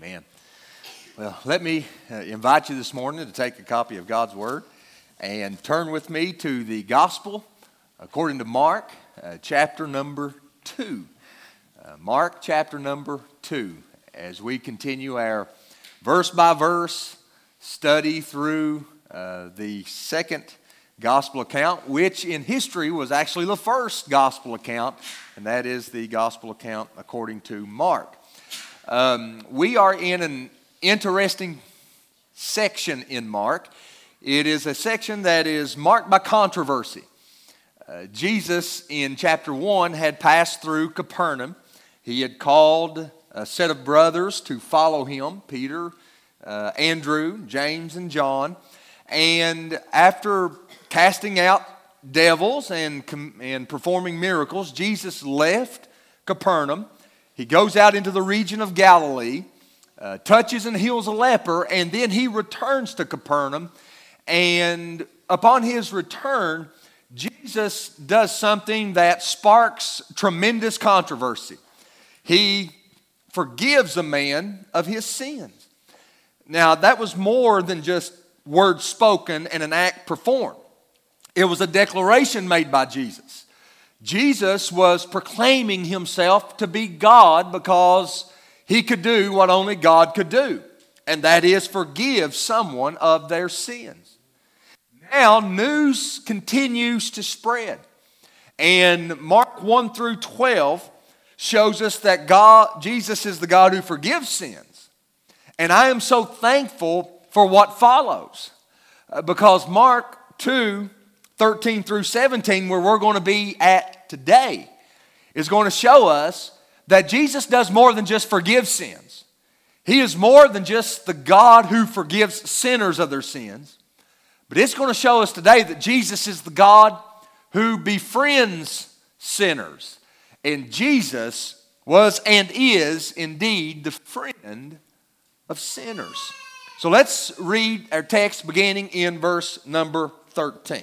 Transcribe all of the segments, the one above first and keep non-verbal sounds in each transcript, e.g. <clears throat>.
Amen. Well, let me uh, invite you this morning to take a copy of God's Word and turn with me to the Gospel according to Mark, uh, chapter number 2. Uh, Mark, chapter number 2, as we continue our verse by verse study through uh, the second gospel account, which in history was actually the first gospel account, and that is the gospel account according to Mark. Um, we are in an interesting section in Mark. It is a section that is marked by controversy. Uh, Jesus in chapter 1 had passed through Capernaum. He had called a set of brothers to follow him Peter, uh, Andrew, James, and John. And after casting out devils and, and performing miracles, Jesus left Capernaum he goes out into the region of Galilee, uh, touches and heals a leper, and then he returns to Capernaum. And upon his return, Jesus does something that sparks tremendous controversy. He forgives a man of his sins. Now, that was more than just words spoken and an act performed, it was a declaration made by Jesus. Jesus was proclaiming himself to be God because he could do what only God could do, and that is forgive someone of their sins. Now, news continues to spread, and Mark 1 through 12 shows us that God, Jesus is the God who forgives sins. And I am so thankful for what follows uh, because Mark 2 13 through 17, where we're going to be at today, is going to show us that Jesus does more than just forgive sins. He is more than just the God who forgives sinners of their sins. But it's going to show us today that Jesus is the God who befriends sinners. And Jesus was and is indeed the friend of sinners. So let's read our text beginning in verse number 13.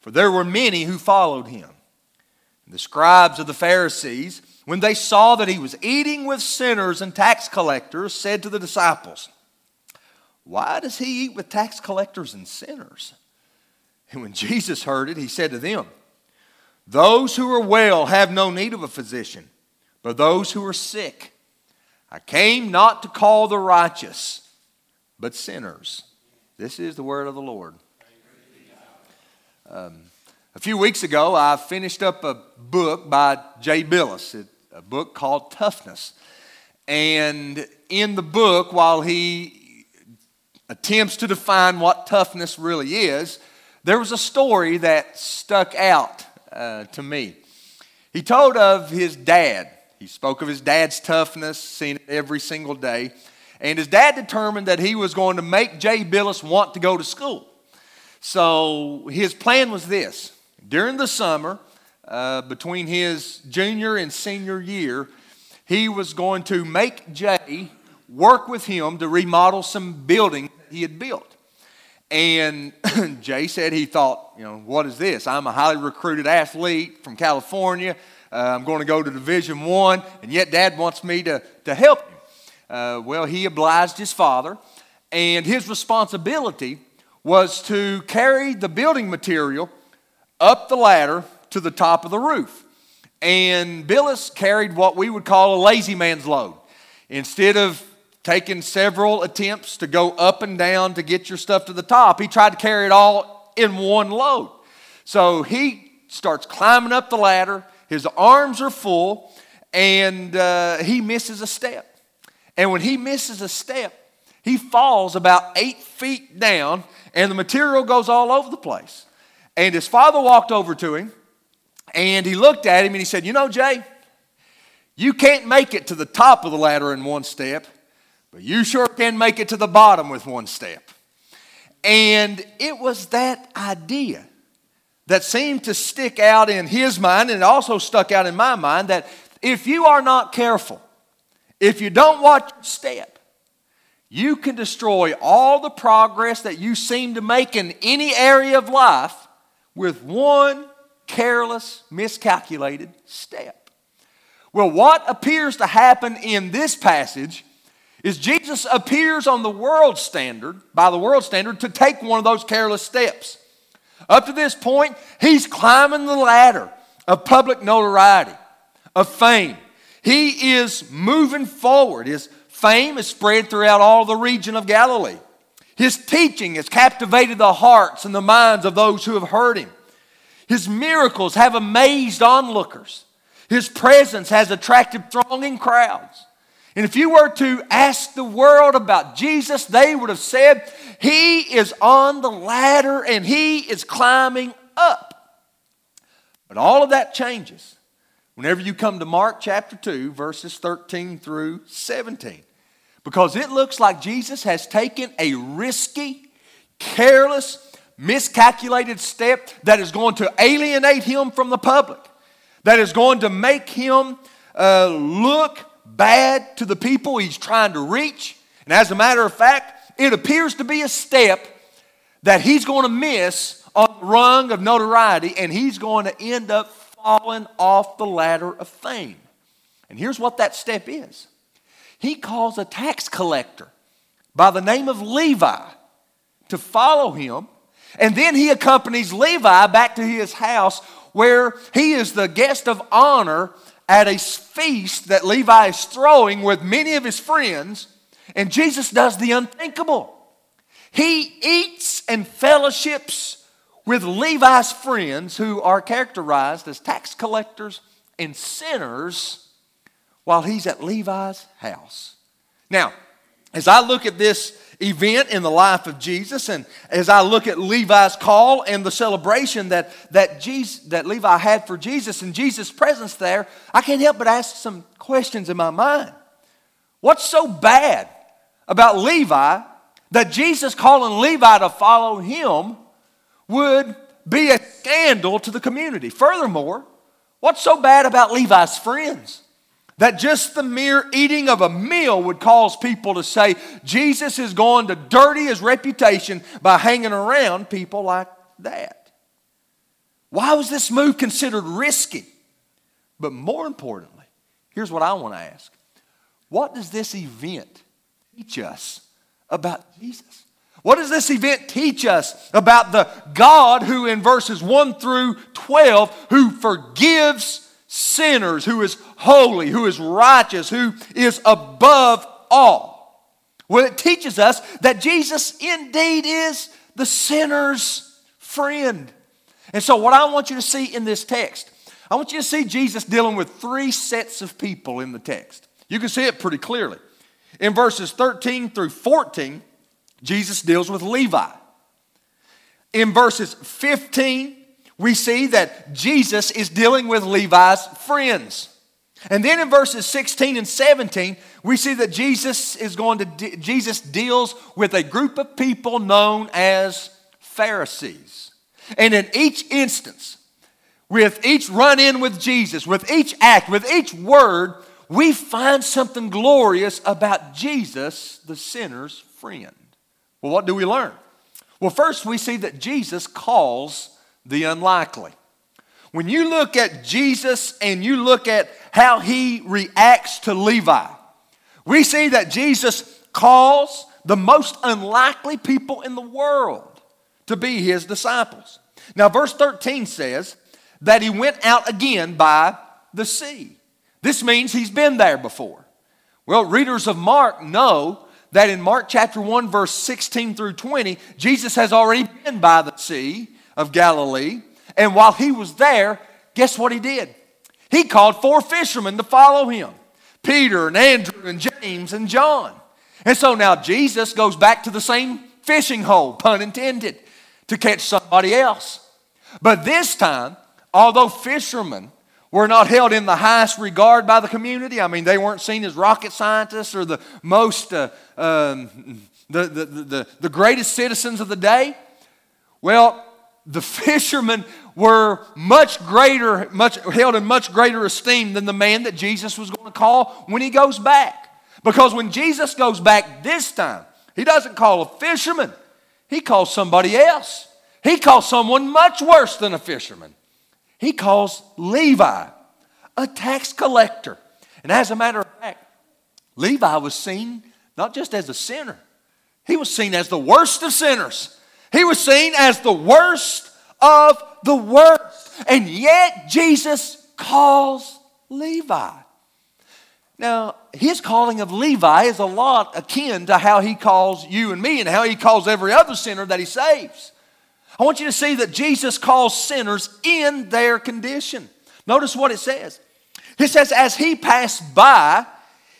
for there were many who followed him. The scribes of the Pharisees, when they saw that he was eating with sinners and tax collectors, said to the disciples, Why does he eat with tax collectors and sinners? And when Jesus heard it, he said to them, Those who are well have no need of a physician, but those who are sick. I came not to call the righteous, but sinners. This is the word of the Lord. Um, a few weeks ago, I finished up a book by Jay Bilas, a book called Toughness. And in the book, while he attempts to define what toughness really is, there was a story that stuck out uh, to me. He told of his dad. He spoke of his dad's toughness, seen it every single day. And his dad determined that he was going to make Jay Bilas want to go to school. So his plan was this during the summer, uh, between his junior and senior year, he was going to make Jay work with him to remodel some building he had built. And <clears throat> Jay said he thought, you know, what is this? I'm a highly recruited athlete from California. Uh, I'm going to go to Division One, and yet Dad wants me to, to help him. Uh, well, he obliged his father, and his responsibility was to carry the building material up the ladder to the top of the roof. And Bilas carried what we would call a lazy man's load. Instead of taking several attempts to go up and down to get your stuff to the top, he tried to carry it all in one load. So he starts climbing up the ladder, his arms are full, and uh, he misses a step. And when he misses a step, he falls about eight feet down and the material goes all over the place. And his father walked over to him and he looked at him and he said, You know, Jay, you can't make it to the top of the ladder in one step, but you sure can make it to the bottom with one step. And it was that idea that seemed to stick out in his mind, and it also stuck out in my mind that if you are not careful, if you don't watch your step, you can destroy all the progress that you seem to make in any area of life with one careless, miscalculated step. Well, what appears to happen in this passage is Jesus appears on the world standard, by the world standard, to take one of those careless steps. Up to this point, he's climbing the ladder of public notoriety, of fame. He is moving forward. His fame is spread throughout all the region of Galilee. His teaching has captivated the hearts and the minds of those who have heard him. His miracles have amazed onlookers. His presence has attracted thronging crowds. And if you were to ask the world about Jesus, they would have said, He is on the ladder and He is climbing up. But all of that changes whenever you come to Mark chapter 2, verses 13 through 17. Because it looks like Jesus has taken a risky, careless, miscalculated step that is going to alienate him from the public, that is going to make him uh, look bad to the people he's trying to reach. And as a matter of fact, it appears to be a step that he's going to miss on the rung of notoriety, and he's going to end up falling off the ladder of fame. And here's what that step is he calls a tax collector by the name of Levi to follow him. And then he accompanies Levi back to his house where he is the guest of honor at a feast that Levi is throwing with many of his friends, and Jesus does the unthinkable. He eats and fellowships with Levi's friends who are characterized as tax collectors and sinners while he's at Levi's house. Now, as I look at this event in the life of Jesus. And as I look at Levi's call and the celebration that, that, Jesus, that Levi had for Jesus and Jesus' presence there, I can't help but ask some questions in my mind. What's so bad about Levi that Jesus calling Levi to follow him would be a scandal to the community? Furthermore, what's so bad about Levi's friends? That just the mere eating of a meal would cause people to say Jesus is going to dirty his reputation by hanging around people like that. Why was this move considered risky? But more importantly, here's what I want to ask What does this event teach us about Jesus? What does this event teach us about the God who, in verses 1 through 12, who forgives sinners, who is holy, who is righteous, who is above all. Well, it teaches us that Jesus indeed is the sinner's friend. And so, what I want you to see in this text, I want you to see Jesus dealing with three sets of people in the text. You can see it pretty clearly. In verses 13 through 14, Jesus deals with Levi. In verses 15 we see that Jesus is dealing with Levi's friends. And then in verses 16 and 17, we see that Jesus is going to de- Jesus deals with a group of people known as Pharisees. And in each instance, with each run in with Jesus, with each act, with each word, we find something glorious about Jesus, the sinner's friend. Well, what do we learn? Well, first we see that Jesus calls the unlikely. When you look at Jesus and you look at how he reacts to Levi, we see that Jesus calls the most unlikely people in the world to be his disciples. Now, verse 13 says that he went out again by the sea. This means he's been there before. Well, readers of Mark know that in Mark chapter 1, verse 16 through 20, Jesus has already been by the sea of Galilee. And while he was there, guess what he did? He called four fishermen to follow him Peter and Andrew and James and John. And so now Jesus goes back to the same fishing hole, pun intended, to catch somebody else. But this time, although fishermen were not held in the highest regard by the community. I mean, they weren't seen as rocket scientists or the most, uh, um, the, the, the, the greatest citizens of the day. Well, the fishermen were much greater, much held in much greater esteem than the man that Jesus was going to call when he goes back. Because when Jesus goes back this time, he doesn't call a fisherman, he calls somebody else. He calls someone much worse than a fisherman. He calls Levi a tax collector. And as a matter of fact, Levi was seen not just as a sinner, he was seen as the worst of sinners. He was seen as the worst of the worst. And yet Jesus calls Levi. Now, his calling of Levi is a lot akin to how he calls you and me and how he calls every other sinner that he saves. I want you to see that Jesus calls sinners in their condition. Notice what it says. It says, As he passed by,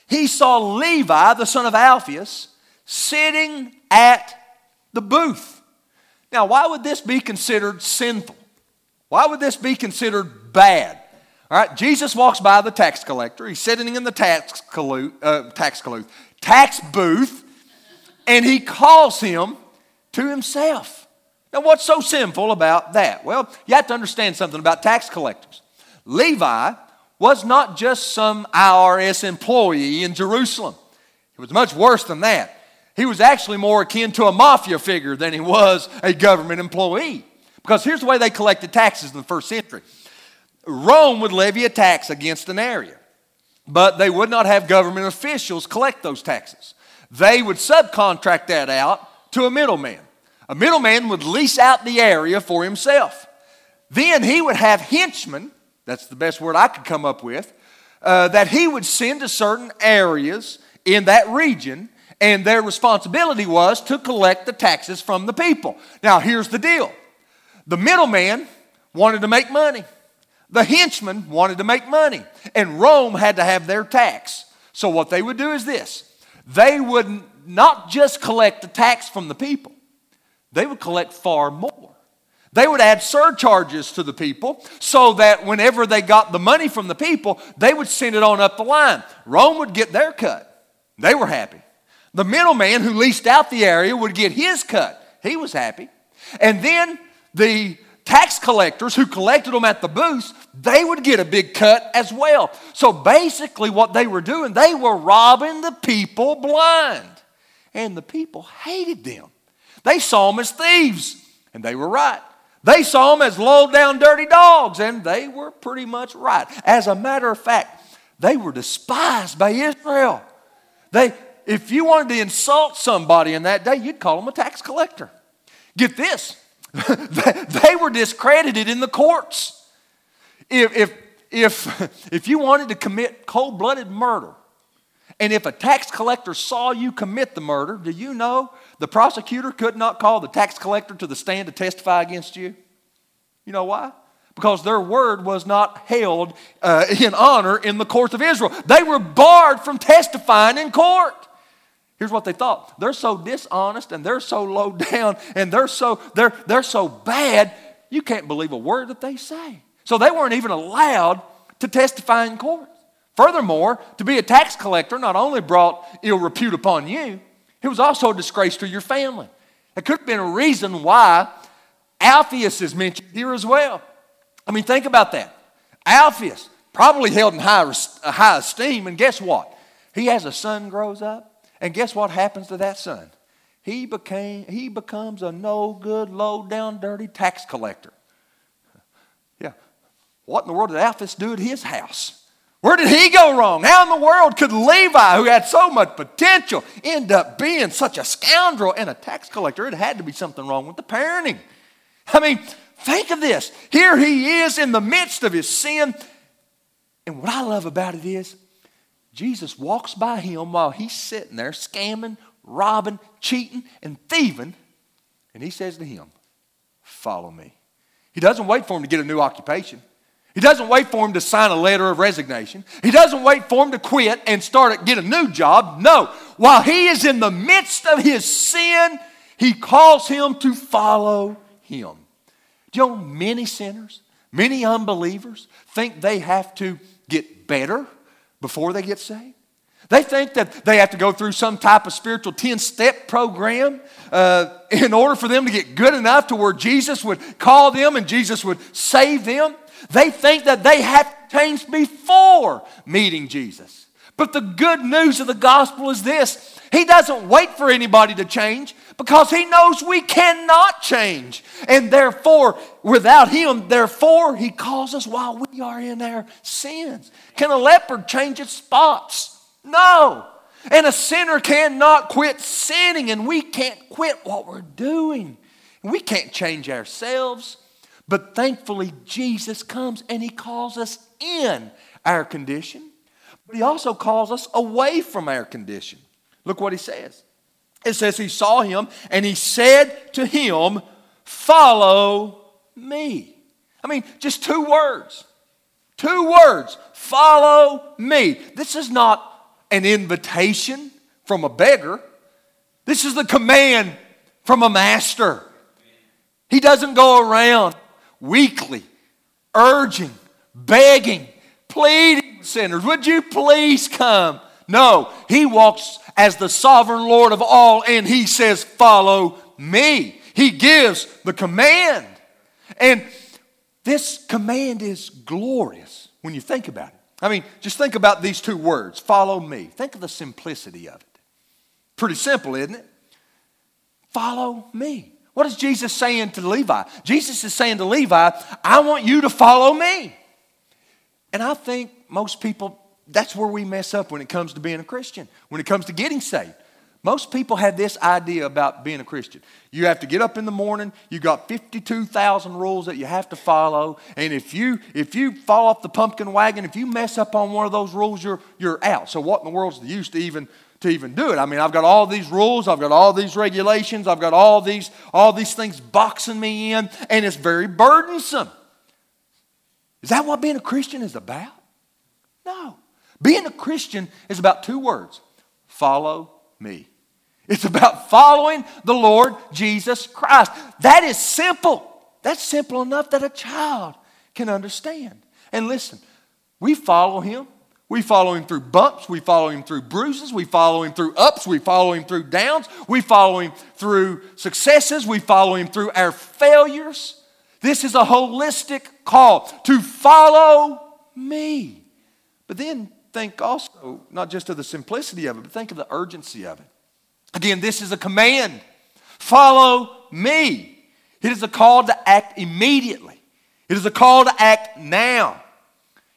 he saw Levi, the son of Alphaeus, sitting at the booth. Now, why would this be considered sinful? Why would this be considered bad? All right, Jesus walks by the tax collector. He's sitting in the tax, collu- uh, tax, collu- tax booth, and he calls him to himself. Now, what's so sinful about that? Well, you have to understand something about tax collectors. Levi was not just some IRS employee in Jerusalem, it was much worse than that. He was actually more akin to a mafia figure than he was a government employee. Because here's the way they collected taxes in the first century Rome would levy a tax against an area, but they would not have government officials collect those taxes. They would subcontract that out to a middleman. A middleman would lease out the area for himself. Then he would have henchmen, that's the best word I could come up with, uh, that he would send to certain areas in that region, and their responsibility was to collect the taxes from the people. Now, here's the deal the middleman wanted to make money. The henchmen wanted to make money, and Rome had to have their tax. So, what they would do is this they would not just collect the tax from the people, they would collect far more. They would add surcharges to the people so that whenever they got the money from the people, they would send it on up the line. Rome would get their cut. They were happy. The middleman who leased out the area would get his cut. He was happy. And then the tax collectors who collected them at the booths, they would get a big cut as well. So basically, what they were doing, they were robbing the people blind. And the people hated them. They saw them as thieves, and they were right. They saw them as low down, dirty dogs, and they were pretty much right. As a matter of fact, they were despised by Israel. They, if you wanted to insult somebody in that day, you'd call them a tax collector. Get this <laughs> they were discredited in the courts. If, if, if, <laughs> if you wanted to commit cold blooded murder, and if a tax collector saw you commit the murder, do you know the prosecutor could not call the tax collector to the stand to testify against you? You know why? Because their word was not held uh, in honor in the courts of Israel. They were barred from testifying in court. Here's what they thought. They're so dishonest and they're so low <laughs> down and they're so they're they're so bad, you can't believe a word that they say. So they weren't even allowed to testify in court. Furthermore, to be a tax collector not only brought ill repute upon you, it was also a disgrace to your family. It could have been a reason why Alpheus is mentioned here as well. I mean, think about that. Alpheus, probably held in high, uh, high esteem, and guess what? He has a son grows up and guess what happens to that son? He, became, he becomes a no good, low down, dirty tax collector. <laughs> Yeah. What in the world did Alphaeus do at his house? Where did he go wrong? How in the world could Levi, who had so much potential, end up being such a scoundrel and a tax collector? It had to be something wrong with the parenting. I mean, think of this. Here he is in the midst of his sin. And what I love about it is, Jesus walks by him while he's sitting there scamming, robbing, cheating, and thieving, and he says to him, Follow me. He doesn't wait for him to get a new occupation. He doesn't wait for him to sign a letter of resignation. He doesn't wait for him to quit and start get a new job. No. While he is in the midst of his sin, he calls him to follow him. Do you know many sinners Many unbelievers think they have to get better before they get saved. They think that they have to go through some type of spiritual 10 step program uh, in order for them to get good enough to where Jesus would call them and Jesus would save them. They think that they have changed before meeting Jesus. But the good news of the gospel is this He doesn't wait for anybody to change because He knows we cannot change. And therefore, without Him, therefore, He calls us while we are in our sins. Can a leopard change its spots? No. And a sinner cannot quit sinning, and we can't quit what we're doing. We can't change ourselves. But thankfully, Jesus comes and He calls us in our condition, but He also calls us away from our condition. Look what He says. It says, He saw him and He said to him, Follow me. I mean, just two words. Two words. Follow me. This is not an invitation from a beggar. This is the command from a master. He doesn't go around weakly urging, begging, pleading sinners, would you please come? No, he walks as the sovereign Lord of all and he says, Follow me. He gives the command. And this command is glorious when you think about it. I mean, just think about these two words follow me. Think of the simplicity of it. Pretty simple, isn't it? Follow me. What is Jesus saying to Levi? Jesus is saying to Levi, I want you to follow me. And I think most people, that's where we mess up when it comes to being a Christian, when it comes to getting saved. Most people have this idea about being a Christian. You have to get up in the morning, you got 52,000 rules that you have to follow, and if you if you fall off the pumpkin wagon, if you mess up on one of those rules, you're you're out. So what in the world's the use to even to even do it? I mean, I've got all these rules, I've got all these regulations, I've got all these all these things boxing me in, and it's very burdensome. Is that what being a Christian is about? No. Being a Christian is about two words. Follow me. It's about following the Lord Jesus Christ. That is simple. That's simple enough that a child can understand. And listen, we follow him. We follow him through bumps. We follow him through bruises. We follow him through ups. We follow him through downs. We follow him through successes. We follow him through our failures. This is a holistic call to follow me. But then think also, not just of the simplicity of it, but think of the urgency of it. Again, this is a command follow me. It is a call to act immediately, it is a call to act now.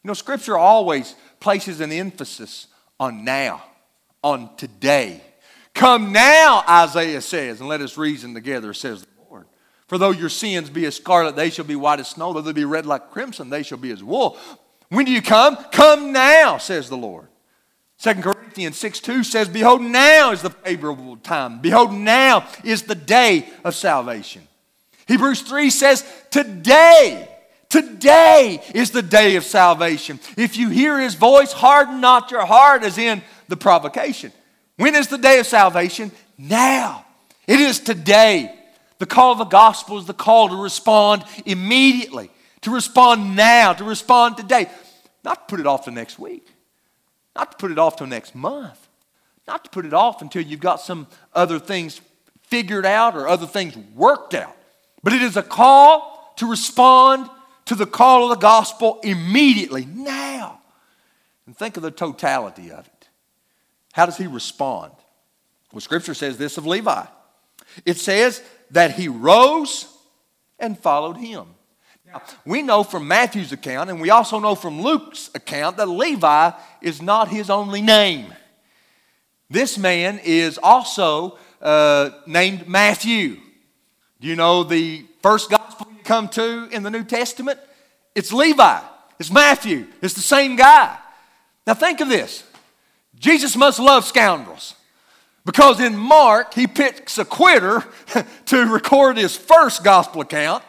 You know, Scripture always places an emphasis on now, on today. Come now, Isaiah says, and let us reason together, says the Lord. For though your sins be as scarlet, they shall be white as snow. Though they be red like crimson, they shall be as wool. When do you come? Come now, says the Lord. 2 Corinthians 6 2 says, Behold, now is the favorable time. Behold, now is the day of salvation. Hebrews 3 says, Today, today is the day of salvation. If you hear his voice, harden not your heart, as in the provocation. When is the day of salvation? Now. It is today. The call of the gospel is the call to respond immediately, to respond now, to respond today. Not to put it off to next week, not to put it off till next month, not to put it off until you've got some other things figured out or other things worked out. But it is a call to respond to the call of the gospel immediately, now. And think of the totality of it. How does he respond? Well, Scripture says this of Levi it says that he rose and followed him. We know from Matthew's account, and we also know from Luke's account, that Levi is not his only name. This man is also uh, named Matthew. Do you know the first gospel you come to in the New Testament? It's Levi, it's Matthew, it's the same guy. Now think of this Jesus must love scoundrels. Because in Mark, he picks a quitter <laughs> to record his first gospel account.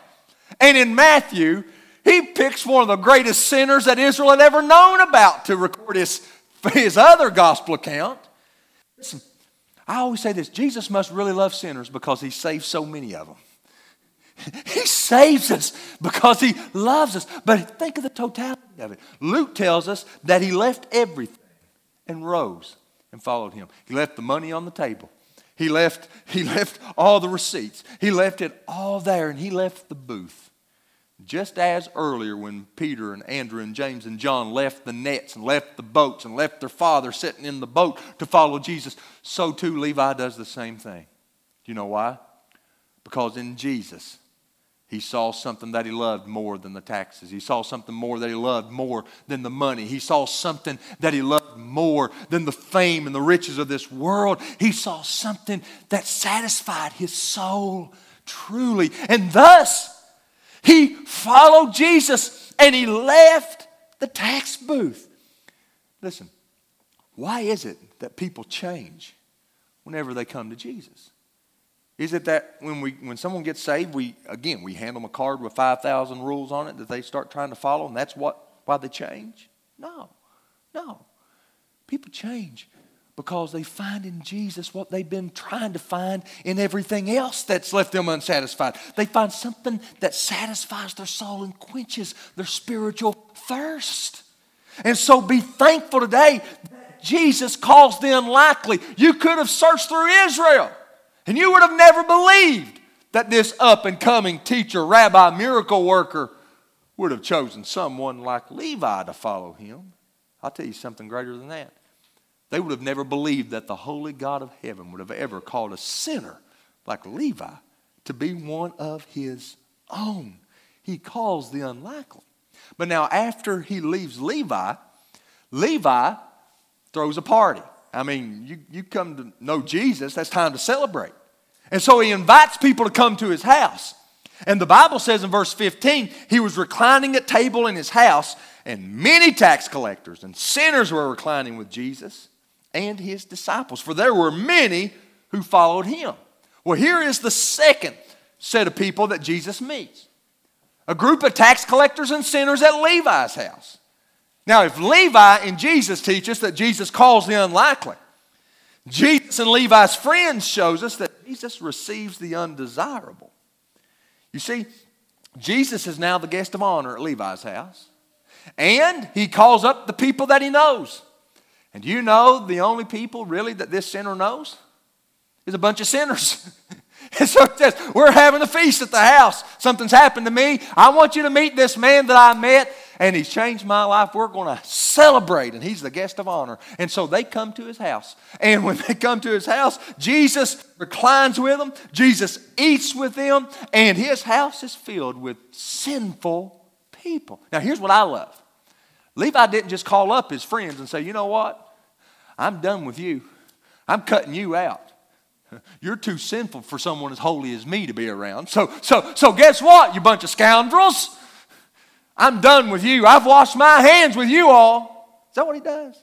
And in Matthew, he picks one of the greatest sinners that Israel had ever known about to record his, his other gospel account. Listen, I always say this Jesus must really love sinners because he saved so many of them. <laughs> He saves us because He loves us. But think of the totality of it. Luke tells us that He left everything and rose and followed Him. He left the money on the table. He left, he left all the receipts. He left it all there and he left the booth. Just as earlier when Peter and Andrew and James and John left the nets and left the boats and left their father sitting in the boat to follow Jesus, so too Levi does the same thing. Do you know why? Because in Jesus, he saw something that he loved more than the taxes. He saw something more that he loved more than the money. He saw something that he loved more than the fame and the riches of this world. He saw something that satisfied his soul truly. And thus, he followed Jesus and he left the tax booth. Listen, why is it that people change whenever they come to Jesus? Is it that when, we, when someone gets saved, we, again, we hand them a card with 5,000 rules on it that they start trying to follow, and that's what, why they change? No, no. People change because they find in Jesus what they've been trying to find in everything else that's left them unsatisfied. They find something that satisfies their soul and quenches their spiritual thirst. And so be thankful today that Jesus calls the unlikely. You could have searched through Israel and you would have never believed that this up and coming teacher, rabbi, miracle worker would have chosen someone like Levi to follow him. I'll tell you something greater than that. They would have never believed that the holy God of heaven would have ever called a sinner like Levi to be one of his own. He calls the unlikely. But now, after he leaves Levi, Levi throws a party. I mean, you, you come to know Jesus, that's time to celebrate. And so he invites people to come to his house. And the Bible says in verse 15, he was reclining at table in his house, and many tax collectors and sinners were reclining with Jesus and his disciples, for there were many who followed him. Well, here is the second set of people that Jesus meets a group of tax collectors and sinners at Levi's house. Now, if Levi and Jesus teach us that Jesus calls the unlikely, Jesus and Levi's friends shows us that Jesus receives the undesirable. You see, Jesus is now the guest of honor at Levi's house, and he calls up the people that he knows. And you know the only people really that this sinner knows is a bunch of sinners. <laughs> and so it says, We're having a feast at the house. Something's happened to me. I want you to meet this man that I met, and he's changed my life. We're going to celebrate, and he's the guest of honor. And so they come to his house. And when they come to his house, Jesus reclines with them, Jesus eats with them, and his house is filled with sinful people. Now, here's what I love Levi didn't just call up his friends and say, You know what? I'm done with you. I'm cutting you out. You're too sinful for someone as holy as me to be around. So, so, so guess what, you bunch of scoundrels? I'm done with you. I've washed my hands with you all. Is that what he does?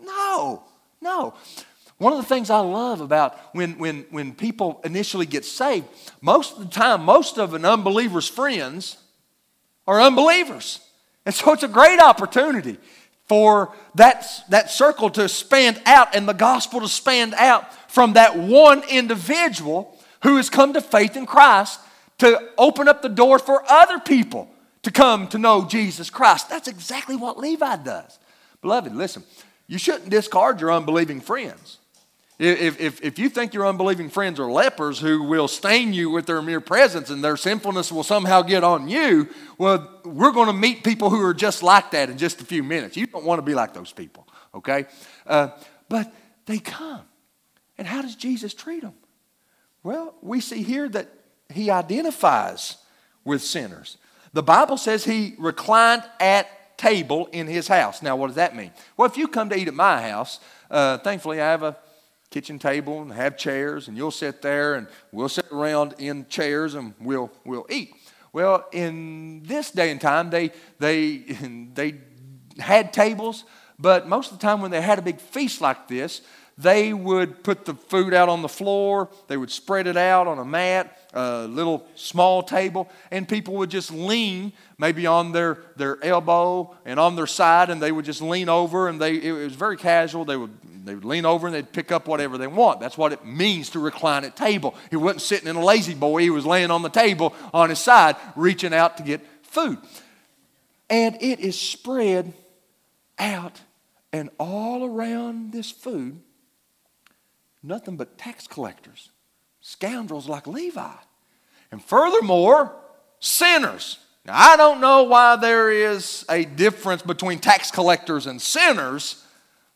No, no. One of the things I love about when, when, when people initially get saved, most of the time, most of an unbeliever's friends are unbelievers. And so it's a great opportunity for that, that circle to span out and the gospel to span out from that one individual who has come to faith in Christ to open up the door for other people to come to know Jesus Christ. That's exactly what Levi does. Beloved, listen, you shouldn't discard your unbelieving friends. If, if, if you think your unbelieving friends are lepers who will stain you with their mere presence and their sinfulness will somehow get on you, well, we're going to meet people who are just like that in just a few minutes. You don't want to be like those people, okay? Uh, but they come. And how does Jesus treat them? Well, we see here that he identifies with sinners. The Bible says he reclined at table in his house. Now, what does that mean? Well, if you come to eat at my house, uh, thankfully I have a kitchen table and have chairs, and you'll sit there and we'll sit around in chairs and we'll, we'll eat. Well, in this day and time, they, they, <laughs> they had tables, but most of the time when they had a big feast like this, they would put the food out on the floor, they would spread it out on a mat, a little small table, and people would just lean maybe on their, their elbow and on their side, and they would just lean over, and they, it was very casual. They would, they would lean over and they'd pick up whatever they want. That's what it means to recline at table. He wasn't sitting in a lazy boy, he was laying on the table on his side, reaching out to get food. And it is spread out and all around this food, nothing but tax collectors, scoundrels like Levi. And furthermore, sinners. Now, I don't know why there is a difference between tax collectors and sinners,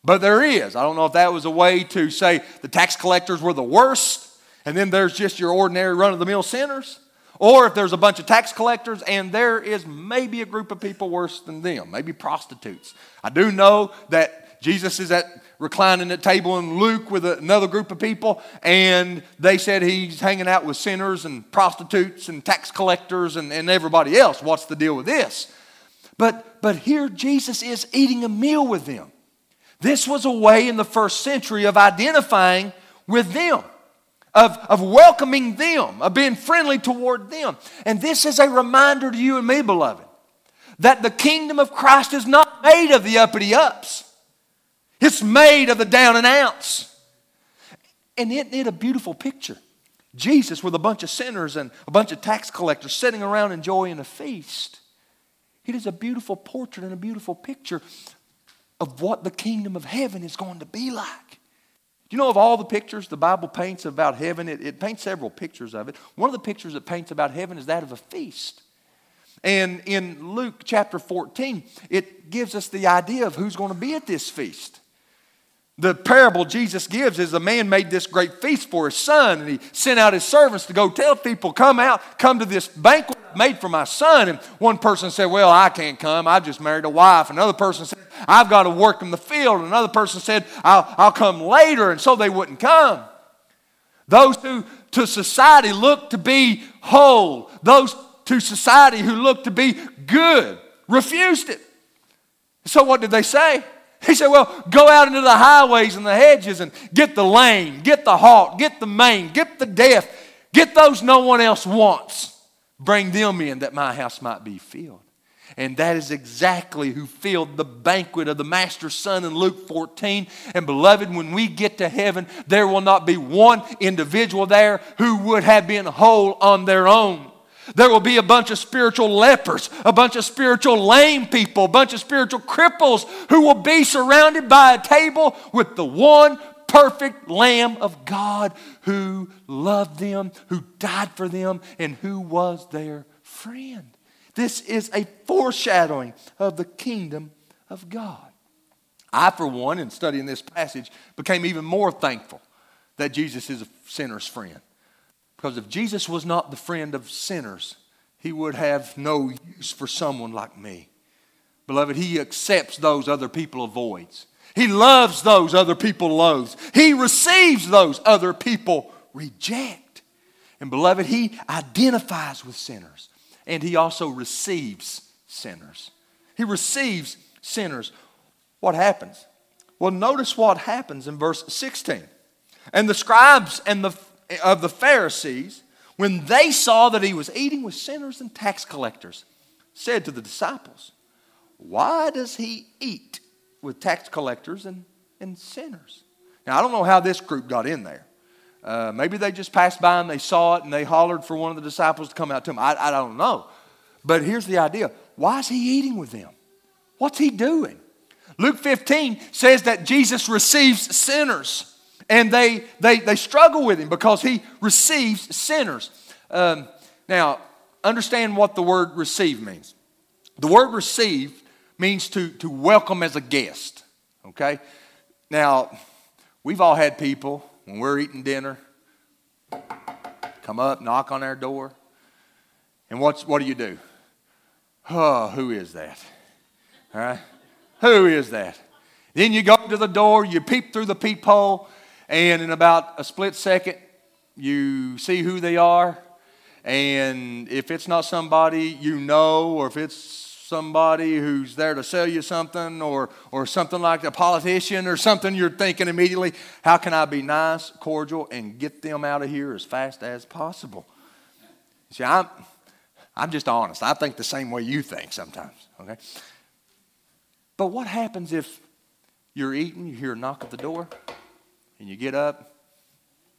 but there is. I don't know if that was a way to say the tax collectors were the worst, and then there's just your ordinary run of the mill sinners. Or if there's a bunch of tax collectors and there is maybe a group of people worse than them, maybe prostitutes. I do know that Jesus is at reclining at table in Luke with another group of people, and they said he's hanging out with sinners and prostitutes and tax collectors and, and everybody else. What's the deal with this? But, but here Jesus is eating a meal with them. This was a way in the first century of identifying with them, of, of welcoming them, of being friendly toward them. And this is a reminder to you and me, beloved, that the kingdom of Christ is not made of the uppity ups. It's made of the down and outs. And isn't it a beautiful picture? Jesus with a bunch of sinners and a bunch of tax collectors sitting around enjoying a feast. It is a beautiful portrait and a beautiful picture of what the kingdom of heaven is going to be like. Do You know, of all the pictures the Bible paints about heaven, it, it, paints several pictures of it. One of the pictures it paints about heaven is that of a feast. And in Luke chapter 14, it gives us the idea of who's going to be at this feast. The parable Jesus gives is a man made this great feast for his son, and he sent out his servants to go tell people, Come out, come to this banquet made for my son. And one person said, Well, I can't come. I just married a wife. Another person said, I've got to work in the field. Another person said, I'll, I'll come later. And so they wouldn't come. Those who to society looked to be whole, those to society who looked to be good, refused it. So what did they say? He said, Well, go out into the highways and the hedges and get the lame, get the halt, get the maimed, get the deaf, get those no one else wants. Bring them in that my house might be filled. And that is exactly who filled the banquet of the Master's Son in Luke 14. And beloved, when we get to heaven, there will not be one individual there who would have been whole on their own. There will be a bunch of spiritual lepers, a bunch of spiritual lame people, a bunch of spiritual cripples who will be surrounded by a table with the one perfect Lamb of God who loved them, who died for them, and who was their friend. This is a foreshadowing of the kingdom of God. I, for one, in studying this passage, became even more thankful that Jesus is a sinner's friend. Because if Jesus was not the friend of sinners, he would have no use for someone like me. Beloved, he accepts those other people avoids. He loves those other people loathes. He receives those other people reject. And beloved, he identifies with sinners and he also receives sinners. He receives sinners. What happens? Well, notice what happens in verse 16. And the scribes and the of the Pharisees, when they saw that he was eating with sinners and tax collectors, said to the disciples, Why does he eat with tax collectors and, and sinners? Now, I don't know how this group got in there. Uh, maybe they just passed by and they saw it and they hollered for one of the disciples to come out to them. I, I don't know. But here's the idea why is he eating with them? What's he doing? Luke 15 says that Jesus receives sinners and they, they, they struggle with him because he receives sinners. Um, now, understand what the word receive means. The word receive means to, to welcome as a guest, okay? Now, we've all had people when we're eating dinner come up, knock on our door, and what's, what do you do? Oh, who is that? All right? Who is that? Then you go up to the door, you peep through the peephole, and in about a split second, you see who they are. And if it's not somebody you know, or if it's somebody who's there to sell you something or, or something like a politician or something, you're thinking immediately, how can I be nice, cordial, and get them out of here as fast as possible? See, I'm, I'm just honest. I think the same way you think sometimes, okay? But what happens if you're eating, you hear a knock at the door, and you get up,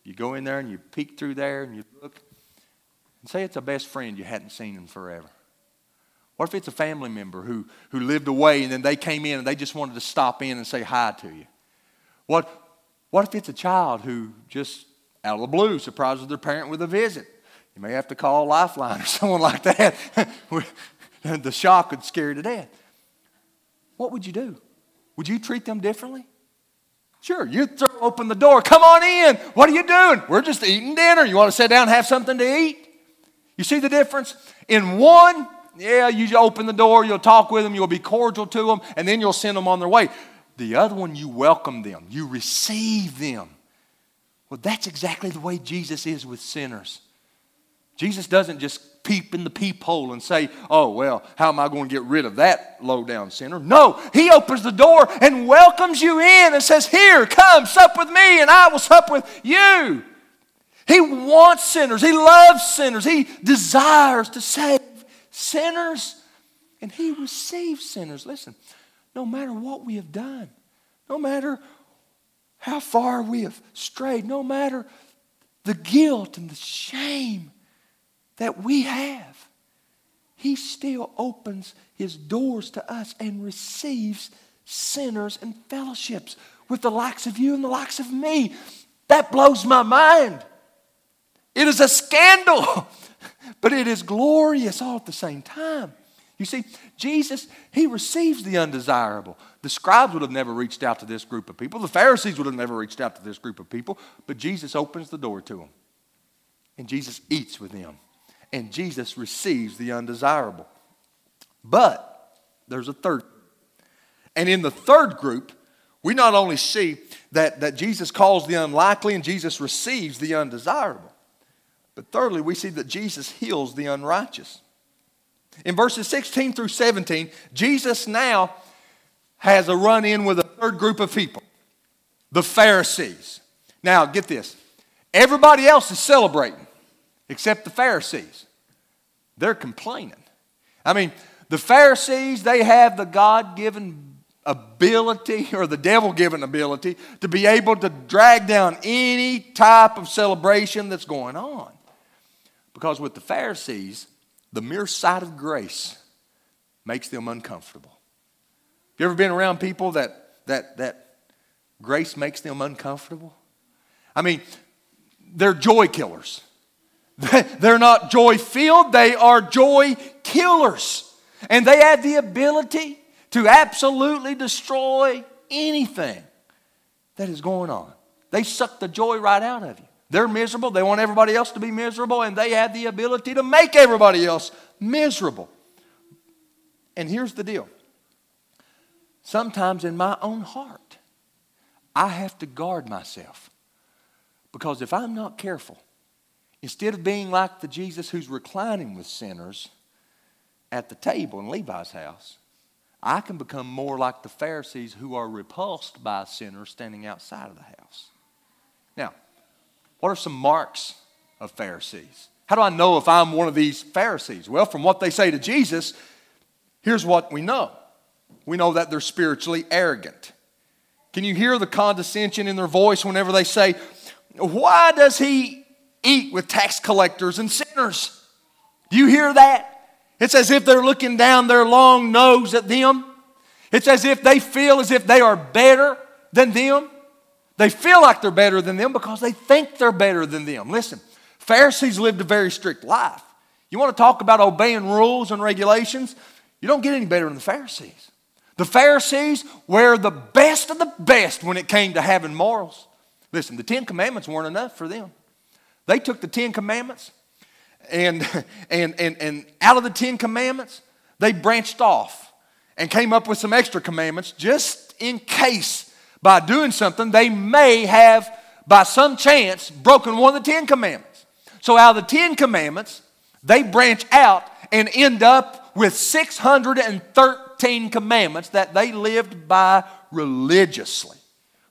you go in there and you peek through there and you look, and say it's a best friend you hadn't seen in forever. What if it's a family member who, who lived away and then they came in and they just wanted to stop in and say hi to you? What, what if it's a child who just out of the blue surprises their parent with a visit? You may have to call Lifeline or <laughs> someone like that. <laughs> the shock would scare you to death. What would you do? Would you treat them differently? Sure, you throw open the door. Come on in. What are you doing? We're just eating dinner. You want to sit down and have something to eat? You see the difference? In one, yeah, you open the door, you'll talk with them, you'll be cordial to them, and then you'll send them on their way. The other one, you welcome them, you receive them. Well, that's exactly the way Jesus is with sinners. Jesus doesn't just peep in the peephole and say, Oh, well, how am I going to get rid of that low down sinner? No, He opens the door and welcomes you in and says, Here, come, sup with me, and I will sup with you. He wants sinners. He loves sinners. He desires to save sinners. And He receives sinners. Listen, no matter what we have done, no matter how far we have strayed, no matter the guilt and the shame that we have, He still opens His doors to us and receives sinners and fellowships with the likes of you and the likes of me. That blows my mind. It is a scandal, <laughs> but it is glorious all at the same time. You see, Jesus, he receives the undesirable. The scribes would have never reached out to this group of people. The Pharisees would have never reached out to this group of people. But Jesus opens the door to them. And Jesus eats with them. And Jesus receives the undesirable. But there's a third. And in the third group, we not only see that, that Jesus calls the unlikely and Jesus receives the undesirable. But thirdly, we see that Jesus heals the unrighteous. In verses 16 through 17, Jesus now has a run in with a third group of people the Pharisees. Now, get this everybody else is celebrating except the Pharisees. They're complaining. I mean, the Pharisees, they have the God given ability or the devil given ability to be able to drag down any type of celebration that's going on. Because with the Pharisees, the mere sight of grace makes them uncomfortable. You ever been around people that, that, that grace makes them uncomfortable? I mean, they're joy killers. <laughs> They're not joy filled, they are joy killers. And they have the ability to absolutely destroy anything that is going on. They suck the joy right out of you. They're miserable. They want everybody else to be miserable, and they have the ability to make everybody else miserable. And here's the deal sometimes in my own heart, I have to guard myself. Because if I'm not careful, instead of being like the Jesus who's reclining with sinners at the table in Levi's house, I can become more like the Pharisees who are repulsed by sinners standing outside of the house. Now, what are some marks of Pharisees? How do I know if I'm one of these Pharisees? Well, from what they say to Jesus, here's what we know we know that they're spiritually arrogant. Can you hear the condescension in their voice whenever they say, Why does he eat with tax collectors and sinners? Do you hear that? It's as if they're looking down their long nose at them. It's as if they feel as if they are better than them. They feel like they're better than them because they think they're better than them. Listen, Pharisees lived a very strict life. You want to talk about obeying rules and regulations? You don't get any better than the Pharisees. The Pharisees were the best of the best when it came to having morals. Listen, the Ten Commandments weren't enough for them. They took the Ten Commandments and, and, and, and out of the Ten Commandments, they branched off and came up with some extra commandments just in case by doing something, they may have, by some chance, broken one of the Ten Commandments. So, out of the Ten Commandments, they branch out and end up with 613 commandments that they lived by religiously.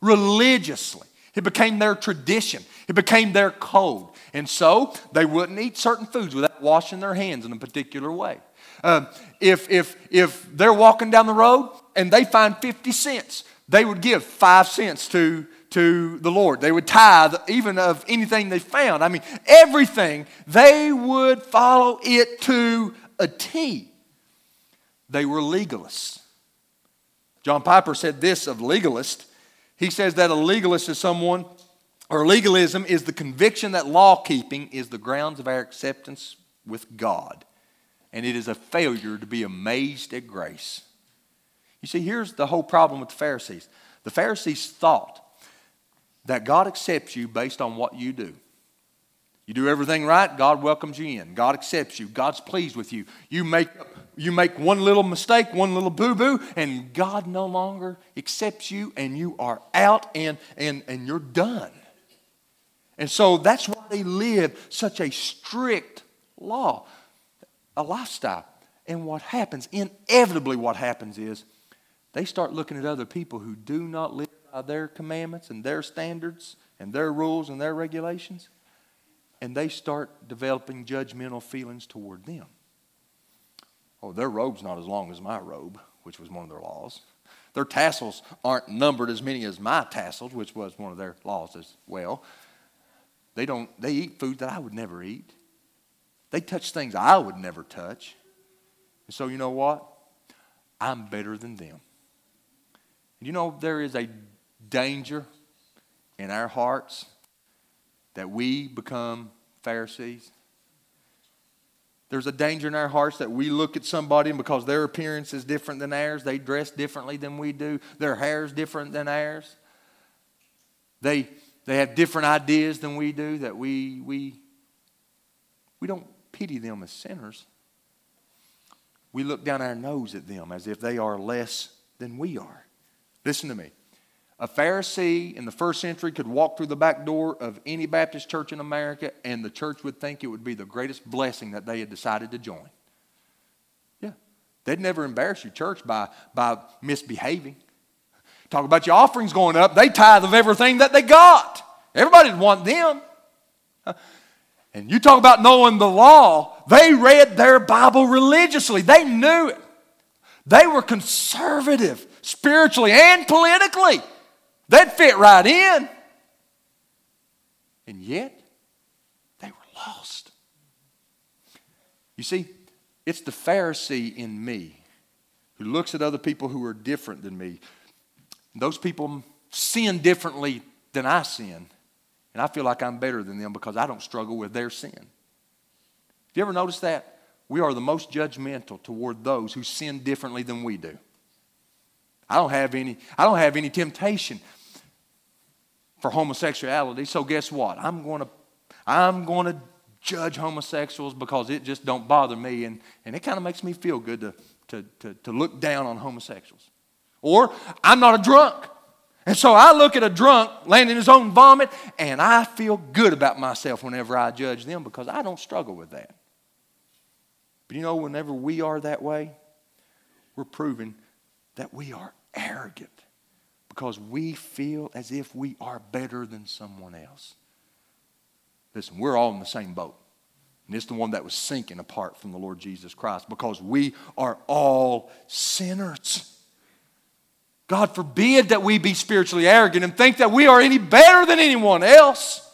Religiously. It became their tradition, it became their code. And so they wouldn't eat certain foods without washing their hands in a particular way. Uh, if, if, if they're walking down the road and they find 50 cents, they would give five cents to, to the Lord. They would tithe even of anything they found. I mean, everything, they would follow it to a T. They were legalists. John Piper said this of legalist. He says that a legalist is someone, or legalism is the conviction that law keeping is the grounds of our acceptance with God. And it is a failure to be amazed at grace. You see, here's the whole problem with the Pharisees. The Pharisees thought that God accepts you based on what you do. You do everything right, God welcomes you in. God accepts you. God's pleased with you. You make, you make one little mistake, one little boo boo, and God no longer accepts you, and you are out and, and, and you're done. And so that's why they live such a strict law, a lifestyle. And what happens, inevitably, what happens is they start looking at other people who do not live by their commandments and their standards and their rules and their regulations, and they start developing judgmental feelings toward them. Oh, their robe's not as long as my robe, which was one of their laws. Their tassels aren't numbered as many as my tassels, which was one of their laws as well. They don't they eat food that I would never eat. They touch things I would never touch. And so you know what? I'm better than them. And you know, there is a danger in our hearts that we become Pharisees. There's a danger in our hearts that we look at somebody and because their appearance is different than ours, they dress differently than we do, their hair is different than ours. They, they have different ideas than we do, that we, we, we don't pity them as sinners. We look down our nose at them as if they are less than we are. Listen to me. A Pharisee in the first century could walk through the back door of any Baptist church in America, and the church would think it would be the greatest blessing that they had decided to join. Yeah. They'd never embarrass your church by, by misbehaving. Talk about your offerings going up, they tithe of everything that they got. Everybody'd want them. And you talk about knowing the law, they read their Bible religiously, they knew it. They were conservative spiritually and politically. They'd fit right in. And yet, they were lost. You see, it's the Pharisee in me who looks at other people who are different than me. Those people sin differently than I sin. And I feel like I'm better than them because I don't struggle with their sin. Have you ever noticed that? We are the most judgmental toward those who sin differently than we do. I don't have any, I don't have any temptation for homosexuality. So guess what? I'm going to, I'm to judge homosexuals because it just don't bother me. And, and it kind of makes me feel good to, to, to, to look down on homosexuals. Or I'm not a drunk. And so I look at a drunk landing his own vomit, and I feel good about myself whenever I judge them because I don't struggle with that. But you know, whenever we are that way, we're proving that we are arrogant because we feel as if we are better than someone else. Listen, we're all in the same boat. And it's the one that was sinking apart from the Lord Jesus Christ because we are all sinners. God forbid that we be spiritually arrogant and think that we are any better than anyone else.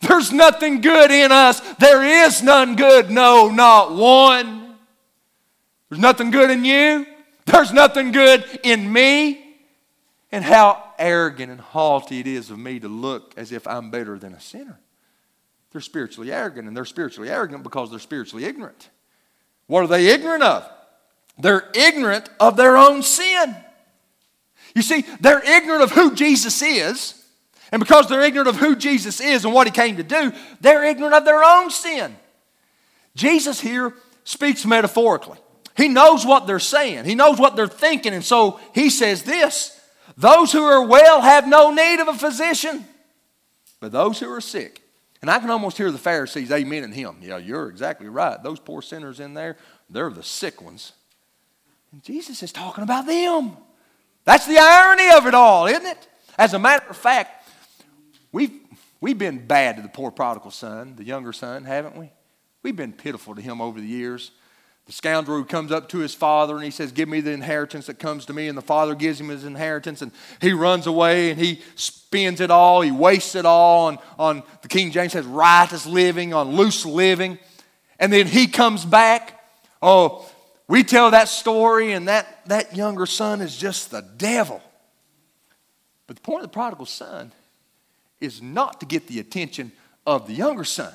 There's nothing good in us. There is none good. No, not one. There's nothing good in you. There's nothing good in me. And how arrogant and haughty it is of me to look as if I'm better than a sinner. They're spiritually arrogant, and they're spiritually arrogant because they're spiritually ignorant. What are they ignorant of? They're ignorant of their own sin. You see, they're ignorant of who Jesus is. And because they're ignorant of who Jesus is and what he came to do, they're ignorant of their own sin. Jesus here speaks metaphorically. He knows what they're saying, he knows what they're thinking, and so he says this Those who are well have no need of a physician, but those who are sick. And I can almost hear the Pharisees amen and him. Yeah, you're exactly right. Those poor sinners in there, they're the sick ones. And Jesus is talking about them. That's the irony of it all, isn't it? As a matter of fact, we've, we've been bad to the poor prodigal son, the younger son, haven't we? We've been pitiful to him over the years. The scoundrel who comes up to his father and he says, Give me the inheritance that comes to me. And the father gives him his inheritance and he runs away and he spends it all. He wastes it all on, on the King James says, riotous living, on loose living. And then he comes back. Oh, we tell that story and that, that younger son is just the devil. But the point of the prodigal son is not to get the attention of the younger son.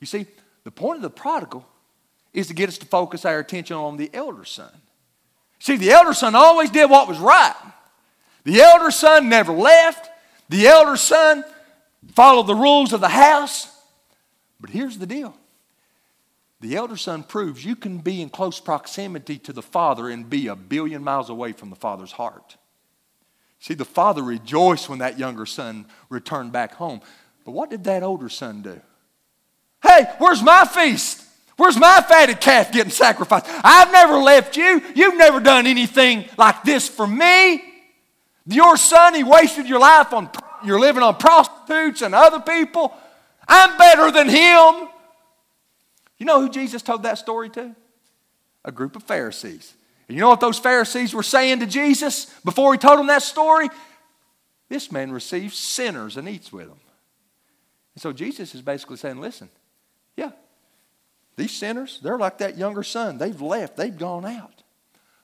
You see, the point of the prodigal is to get us to focus our attention on the elder son. See, the elder son always did what was right. The elder son never left. The elder son followed the rules of the house. But here's the deal the elder son proves you can be in close proximity to the father and be a billion miles away from the father's heart. See, the father rejoiced when that younger son returned back home. But what did that older son do? Hey, where's my feast? Where's my fatted calf getting sacrificed? I've never left you. You've never done anything like this for me. Your son, he wasted your life on, you're living on prostitutes and other people. I'm better than him. You know who Jesus told that story to? A group of Pharisees. And you know what those Pharisees were saying to Jesus before he told them that story? This man receives sinners and eats with them. And so Jesus is basically saying, listen, yeah, these sinners, they're like that younger son. They've left, they've gone out.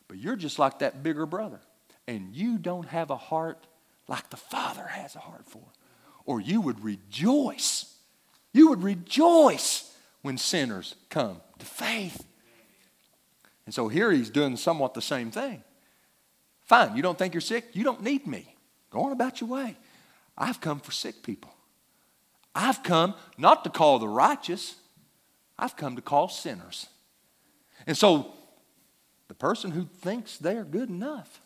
But you're just like that bigger brother. And you don't have a heart like the Father has a heart for. Or you would rejoice. You would rejoice when sinners come to faith. And so here he's doing somewhat the same thing. Fine, you don't think you're sick? You don't need me. Go on about your way. I've come for sick people. I've come not to call the righteous, I've come to call sinners. And so the person who thinks they are good enough,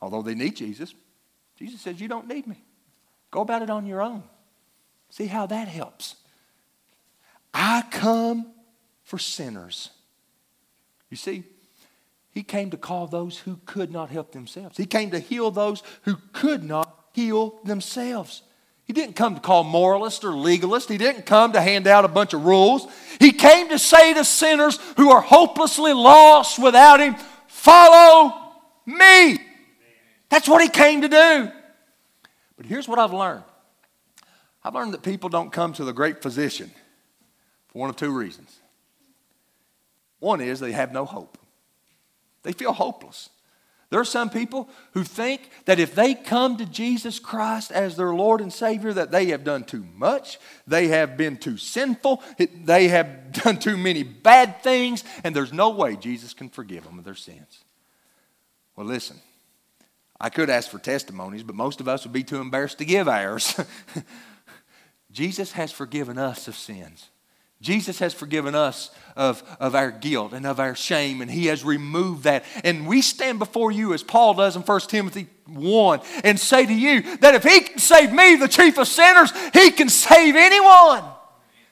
although they need Jesus, Jesus says, You don't need me. Go about it on your own. See how that helps. I come for sinners. You see, he came to call those who could not help themselves. He came to heal those who could not heal themselves. He didn't come to call moralist or legalist. He didn't come to hand out a bunch of rules. He came to say to sinners who are hopelessly lost without Him, Follow me. That's what He came to do. But here's what I've learned I've learned that people don't come to the great physician for one of two reasons. One is they have no hope, they feel hopeless. There are some people who think that if they come to Jesus Christ as their Lord and Savior, that they have done too much, they have been too sinful, they have <laughs> done too many bad things, and there's no way Jesus can forgive them of their sins. Well, listen, I could ask for testimonies, but most of us would be too embarrassed to give ours. <laughs> Jesus has forgiven us of sins. Jesus has forgiven us of, of our guilt and of our shame, and He has removed that. And we stand before you, as Paul does in 1 Timothy 1, and say to you that if He can save me, the chief of sinners, He can save anyone.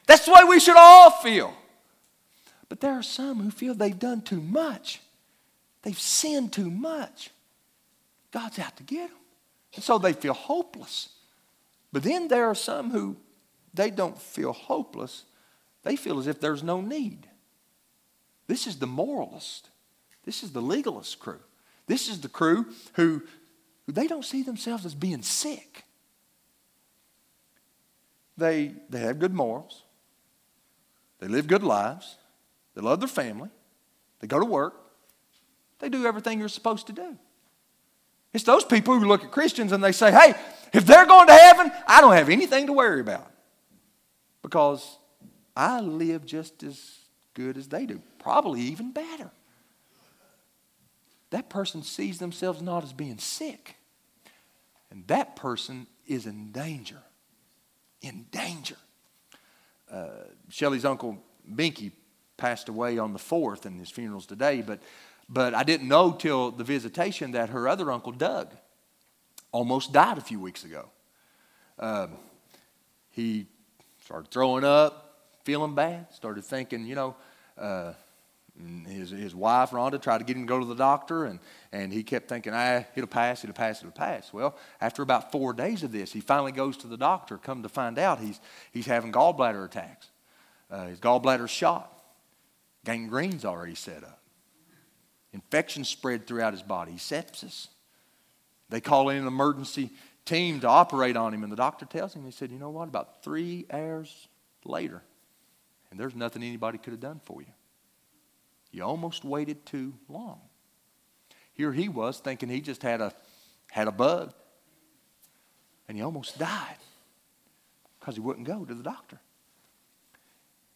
That's the way we should all feel. But there are some who feel they've done too much, they've sinned too much. God's out to get them. And so they feel hopeless. But then there are some who they don't feel hopeless they feel as if there's no need. This is the moralist. This is the legalist crew. This is the crew who, they don't see themselves as being sick. They, they have good morals. They live good lives. They love their family. They go to work. They do everything you're supposed to do. It's those people who look at Christians and they say, hey, if they're going to heaven, I don't have anything to worry about. Because I live just as good as they do, probably even better. That person sees themselves not as being sick, and that person is in danger. In danger. Uh, Shelly's uncle Binky passed away on the 4th, and his funeral's today, but, but I didn't know till the visitation that her other uncle, Doug, almost died a few weeks ago. Um, he Started throwing up, feeling bad. Started thinking, you know, uh, his, his wife, Rhonda, tried to get him to go to the doctor, and, and he kept thinking, ah, it'll pass, it'll pass, it'll pass. Well, after about four days of this, he finally goes to the doctor, come to find out he's, he's having gallbladder attacks. Uh, his gallbladder's shot. Gangrene's already set up. Infection spread throughout his body, sepsis. They call in an emergency team to operate on him, and the doctor tells him, he said, you know what, about three hours later, and there's nothing anybody could have done for you. You almost waited too long. Here he was thinking he just had a, had a bug, and he almost died because he wouldn't go to the doctor.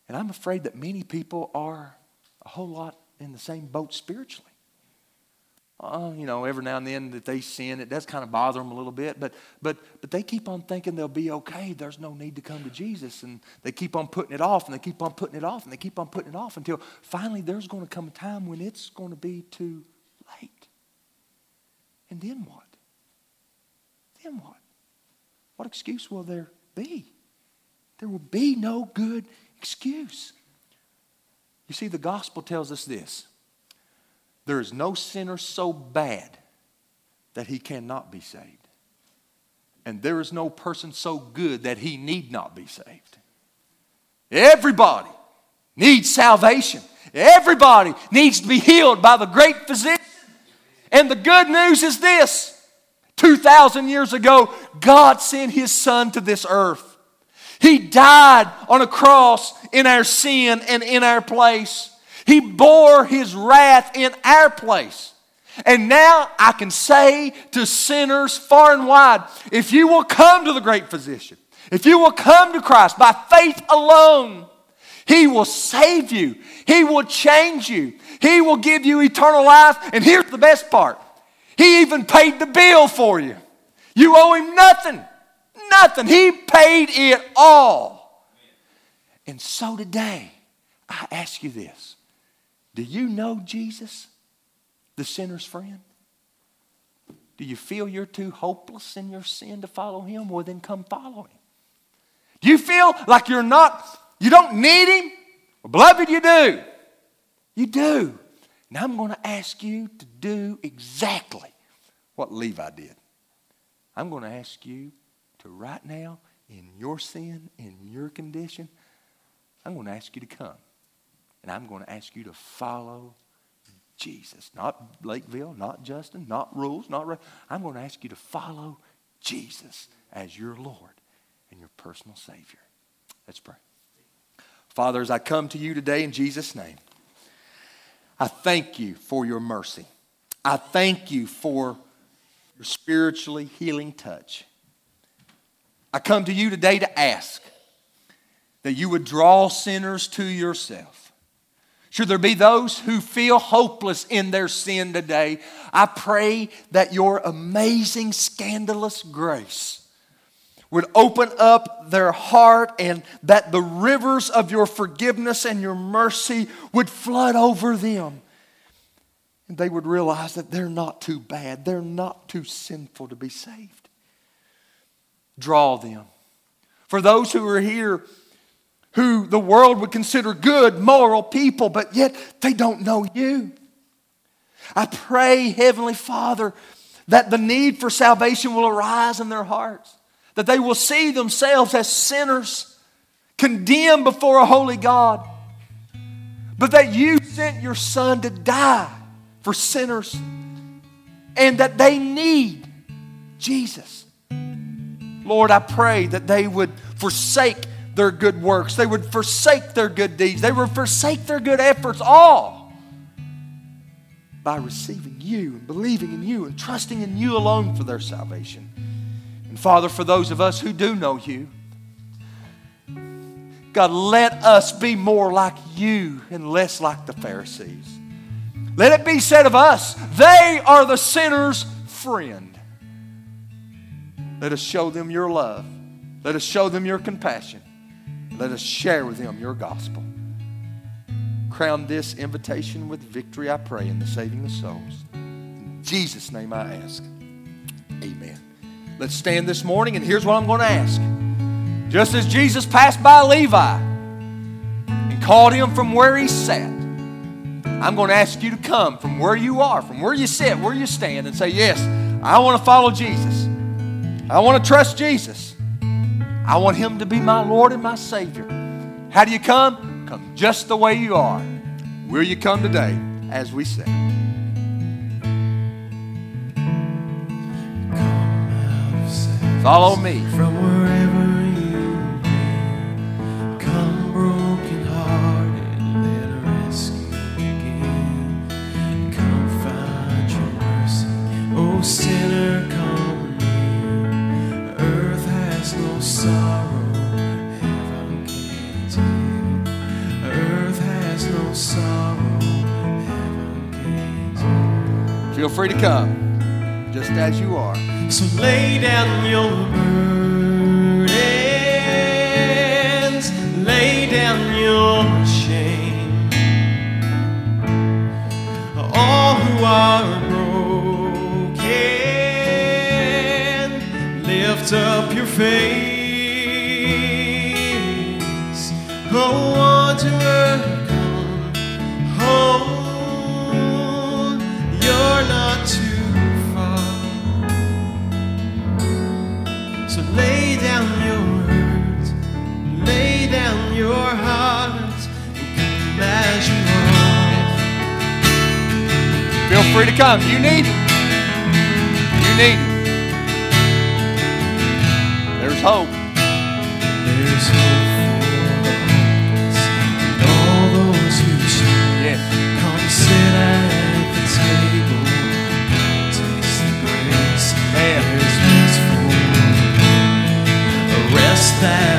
And I'm afraid that many people are a whole lot in the same boat spiritually. Uh, you know, every now and then that they sin, it does kind of bother them a little bit, but, but, but they keep on thinking they'll be okay. There's no need to come to Jesus. And they keep on putting it off, and they keep on putting it off, and they keep on putting it off until finally there's going to come a time when it's going to be too late. And then what? Then what? What excuse will there be? There will be no good excuse. You see, the gospel tells us this there is no sinner so bad that he cannot be saved. And there is no person so good that he need not be saved. Everybody needs salvation. Everybody needs to be healed by the great physician. And the good news is this 2,000 years ago, God sent his son to this earth. He died on a cross in our sin and in our place. He bore his wrath in our place. And now I can say to sinners far and wide if you will come to the great physician, if you will come to Christ by faith alone, he will save you, he will change you, he will give you eternal life. And here's the best part He even paid the bill for you. You owe him nothing, nothing. He paid it all. And so today, I ask you this do you know Jesus, the sinner's friend? Do you feel you're too hopeless in your sin to follow him? Well, then come follow him. Do you feel like you're not, you don't need him? Well, beloved, you do. You do. Now I'm going to ask you to do exactly what Levi did. I'm going to ask you to right now, in your sin, in your condition, I'm going to ask you to come. And I'm going to ask you to follow Jesus. Not Lakeville, not Justin, not rules, not. I'm going to ask you to follow Jesus as your Lord and your personal Savior. Let's pray. Father, as I come to you today in Jesus' name, I thank you for your mercy. I thank you for your spiritually healing touch. I come to you today to ask that you would draw sinners to yourself. Should there be those who feel hopeless in their sin today, I pray that your amazing, scandalous grace would open up their heart and that the rivers of your forgiveness and your mercy would flood over them. And they would realize that they're not too bad, they're not too sinful to be saved. Draw them. For those who are here, who the world would consider good, moral people, but yet they don't know you. I pray, Heavenly Father, that the need for salvation will arise in their hearts, that they will see themselves as sinners, condemned before a holy God, but that you sent your Son to die for sinners and that they need Jesus. Lord, I pray that they would forsake their good works. They would forsake their good deeds. They would forsake their good efforts, all by receiving you and believing in you and trusting in you alone for their salvation. And Father, for those of us who do know you, God, let us be more like you and less like the Pharisees. Let it be said of us, they are the sinner's friend. Let us show them your love. Let us show them your compassion. Let us share with them your gospel. Crown this invitation with victory, I pray, in the saving of souls. In Jesus' name I ask. Amen. Let's stand this morning, and here's what I'm going to ask Just as Jesus passed by Levi and called him from where he sat, I'm going to ask you to come from where you are, from where you sit, where you stand, and say, Yes, I want to follow Jesus. I want to trust Jesus. I want him to be my Lord and my Savior. How do you come? Come just the way you are. Will you come today as we sing? Follow me. From wherever you've come broken hearted, let a rescue begin. Come find your mercy, oh sinner, Feel free to come just as you are. So lay down your burdens, lay down your shame. All who are broken, lift up your face. Free to come. You need it. You need it. There's hope. There's hope for the hopeless and all those who shine. Yes. Come sit at the table, taste the grace. Man. There's rest for a rest that